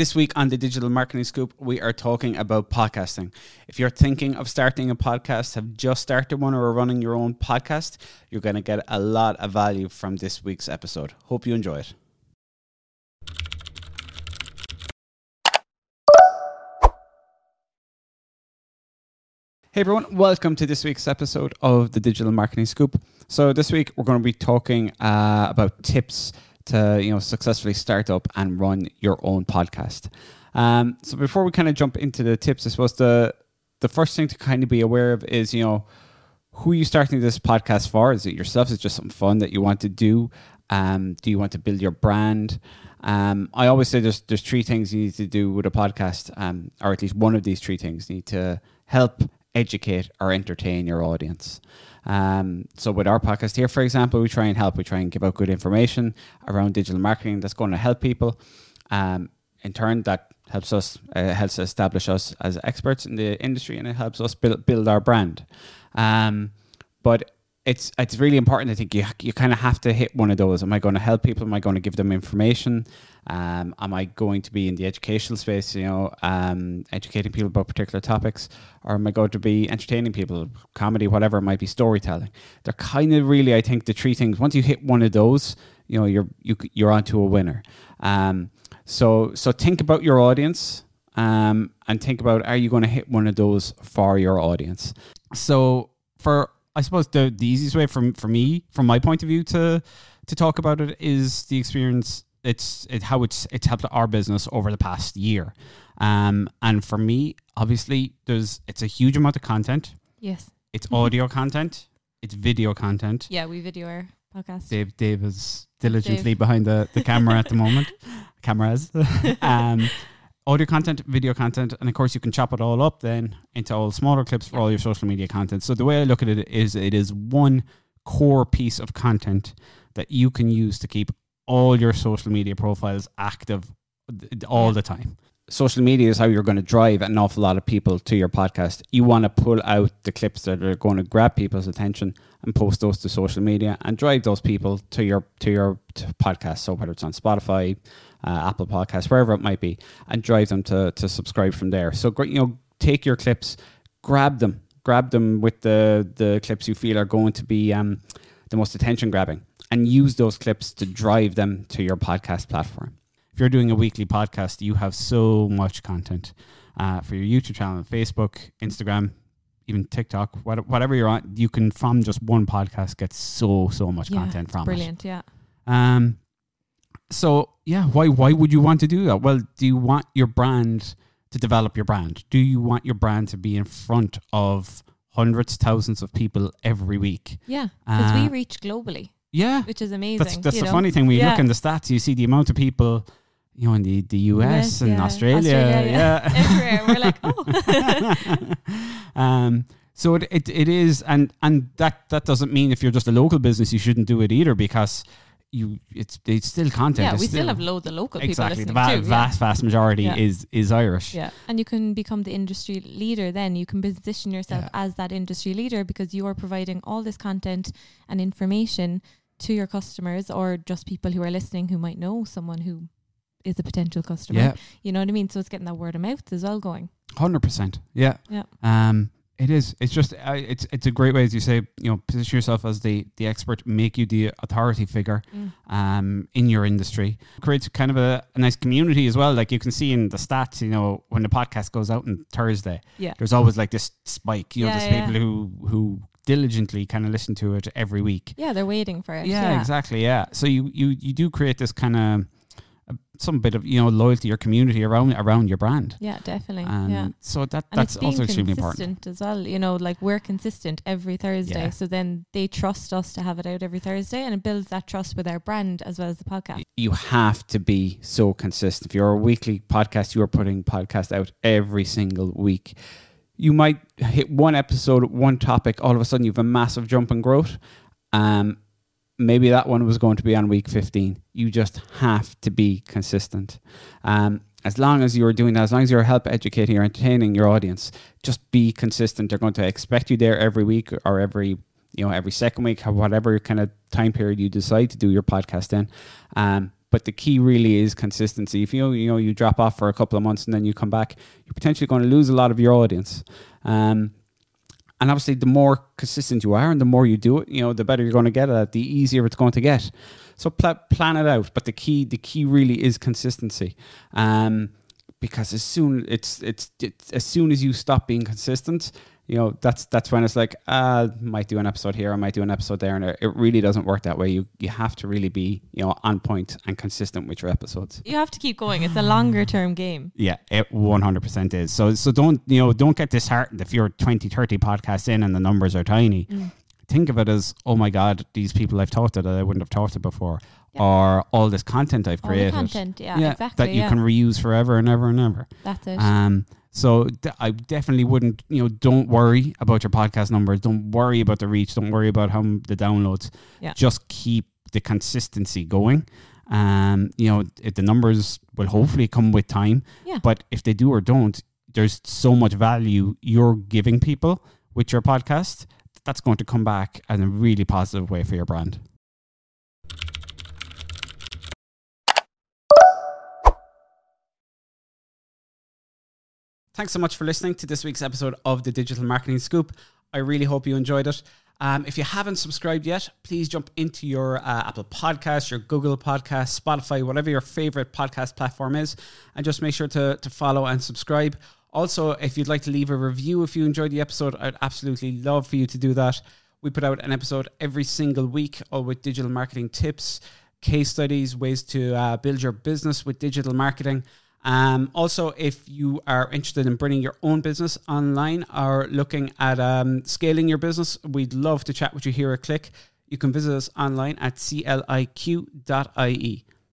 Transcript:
This week on the Digital Marketing Scoop, we are talking about podcasting. If you're thinking of starting a podcast, have just started one, or are running your own podcast, you're going to get a lot of value from this week's episode. Hope you enjoy it. Hey everyone, welcome to this week's episode of the Digital Marketing Scoop. So this week we're going to be talking uh, about tips to you know successfully start up and run your own podcast. Um, so before we kind of jump into the tips, I suppose the the first thing to kind of be aware of is you know who are you starting this podcast for? Is it yourself? Is it just something fun that you want to do? Um, do you want to build your brand? Um, I always say there's there's three things you need to do with a podcast, um, or at least one of these three things. You need to help, educate, or entertain your audience. Um, so with our podcast here, for example, we try and help. We try and give out good information around digital marketing that's going to help people. Um, in turn, that helps us uh, helps establish us as experts in the industry, and it helps us build build our brand. Um, but it's it's really important. I think you you kind of have to hit one of those. Am I going to help people? Am I going to give them information? Um, am I going to be in the educational space? You know, um, educating people about particular topics, or am I going to be entertaining people, comedy, whatever it might be, storytelling? They're kind of really, I think, the three things. Once you hit one of those, you know, you're you, you're onto a winner. Um, so so think about your audience. Um, and think about are you going to hit one of those for your audience? So for I suppose the, the easiest way from for me, from my point of view, to to talk about it is the experience. It's it how it's it's helped our business over the past year, um, and for me, obviously, there's it's a huge amount of content. Yes. It's audio content. It's video content. Yeah, we video our podcast. Dave Dave is diligently behind the, the camera at the moment. Cameras. um, audio content, video content, and of course you can chop it all up then into all smaller clips for all your social media content. So the way I look at it is it is one core piece of content that you can use to keep all your social media profiles active all the time. Social media is how you're going to drive an awful lot of people to your podcast. You want to pull out the clips that are going to grab people's attention and post those to social media and drive those people to your to your to podcast. So whether it's on Spotify, uh, Apple Podcasts, wherever it might be, and drive them to to subscribe from there. So you know, take your clips, grab them, grab them with the the clips you feel are going to be um, the most attention grabbing, and use those clips to drive them to your podcast platform. If you're doing a weekly podcast, you have so much content uh, for your YouTube channel, Facebook, Instagram, even TikTok, whatever you're on. You can from just one podcast get so so much Yeah, content from it. Brilliant, yeah. Um, so yeah, why why would you want to do that? Well, do you want your brand to develop your brand? Do you want your brand to be in front of hundreds, thousands of people every week? Yeah, because Uh, we reach globally, Yeah, which is amazing. that's that's the know? funny thing. When you look in the stats, you see the amount of people, you know, in the the US, US, and yeah. Australia, Australia, yeah. Everywhere. We're like, oh. um, so it, it it is, and and that that doesn't mean if you're just a local business, you shouldn't do it either because you it's it's still content. yeah, It's we still have loads of local exactly the people va- listening too. vast vast majority Yeah. is is Irish. Yeah. yeah, and you can become the industry leader. Then you can position yourself Yeah. as that industry leader because you are providing all this content and information to your customers or just people who are listening who might know someone who is a potential customer. Yeah, You know what I mean? So it's getting that word of mouth as well going. hundred percent. Yeah, Yeah. Um, it is. It's just. It's. It's a great way, as you say. You know, position yourself as the the expert, make you the authority figure. Um, in your industry, creates kind of a, a nice community as well. Like you can see in the stats. You know, when the podcast goes out on Thursday, Yeah. there's always like this spike. You know, Yeah, there's yeah. people who who diligently kind of listen to it every week. Yeah, they're waiting for it. Yeah, exactly. Yeah. So you you you do create this kind of some bit of you know loyalty or community around around your brand. Yeah, definitely. And yeah. so that And that's also extremely important. as well. You know, like we're consistent every Thursday. Yeah. So then they trust us to have it out every Thursday and it builds that trust with our brand as well as the podcast. You have to be so consistent. If you're a weekly podcast, you are putting podcast out every single week. You might hit one episode, one topic, all of a sudden you have a massive jump in growth. Um, maybe that one was going to be on week 15. You just have to be consistent. Um, as long as you're doing that, as long as you're help educating or entertaining your audience, just be consistent. They're going to expect you there every week or every you know every second week, whatever kind of time period you decide to do your podcast in. Um, but the key really is consistency. If you you know you drop off for a couple of months and then you come back, you're potentially going to lose a lot of your audience. Um, and obviously, the more consistent you are and the more you do it, you know, the better you're going to get at it, the easier it's going to get. So pl- plan it out. But the key, the key really is consistency. Um, because as soon it's, it's it's as soon as you stop being consistent, you know that's that's when it's like uh, I might do an episode here, I might do an episode there, and it really doesn't work that way. You you have to really be you know on point and consistent with your episodes. You have to keep going. It's a longer term game. Yeah, it 100% is. So so don't, you know, don't get disheartened if you're 20, 30 podcasts in and the numbers are tiny. Mm. Think of it as, oh my God, these people I've talked to that I wouldn't have talked to before. Yeah. Or all this content I've All created. content, yeah, exactly. That you yeah. can reuse forever and ever and ever. That's it. Um, so d- I definitely wouldn't, you know, don't worry about your podcast numbers. Don't worry about the reach. Don't worry about how m- the downloads. Yeah. Just keep the consistency going. Um, you know, if the numbers will hopefully come with time. Yeah. But if they do or don't, there's so much value you're giving people with your podcast. That's going to come back in a really positive way for your brand. Thanks so much for listening to this week's episode of the Digital Marketing Scoop. I really hope you enjoyed it. Um, if you haven't subscribed yet, please jump into your uh, Apple Podcast, your Google Podcast, Spotify, whatever your favorite podcast platform is, and just make sure to, to follow and subscribe. Also, if you'd like to leave a review if you enjoyed the episode, I'd absolutely love for you to do that. We put out an episode every single week, all with digital marketing tips, case studies, ways to uh, build your business with digital marketing. Um, also, if you are interested in bringing your own business online or looking at um, scaling your business, we'd love to chat with you here at CLIQ. You can visit us online at cliq.ie.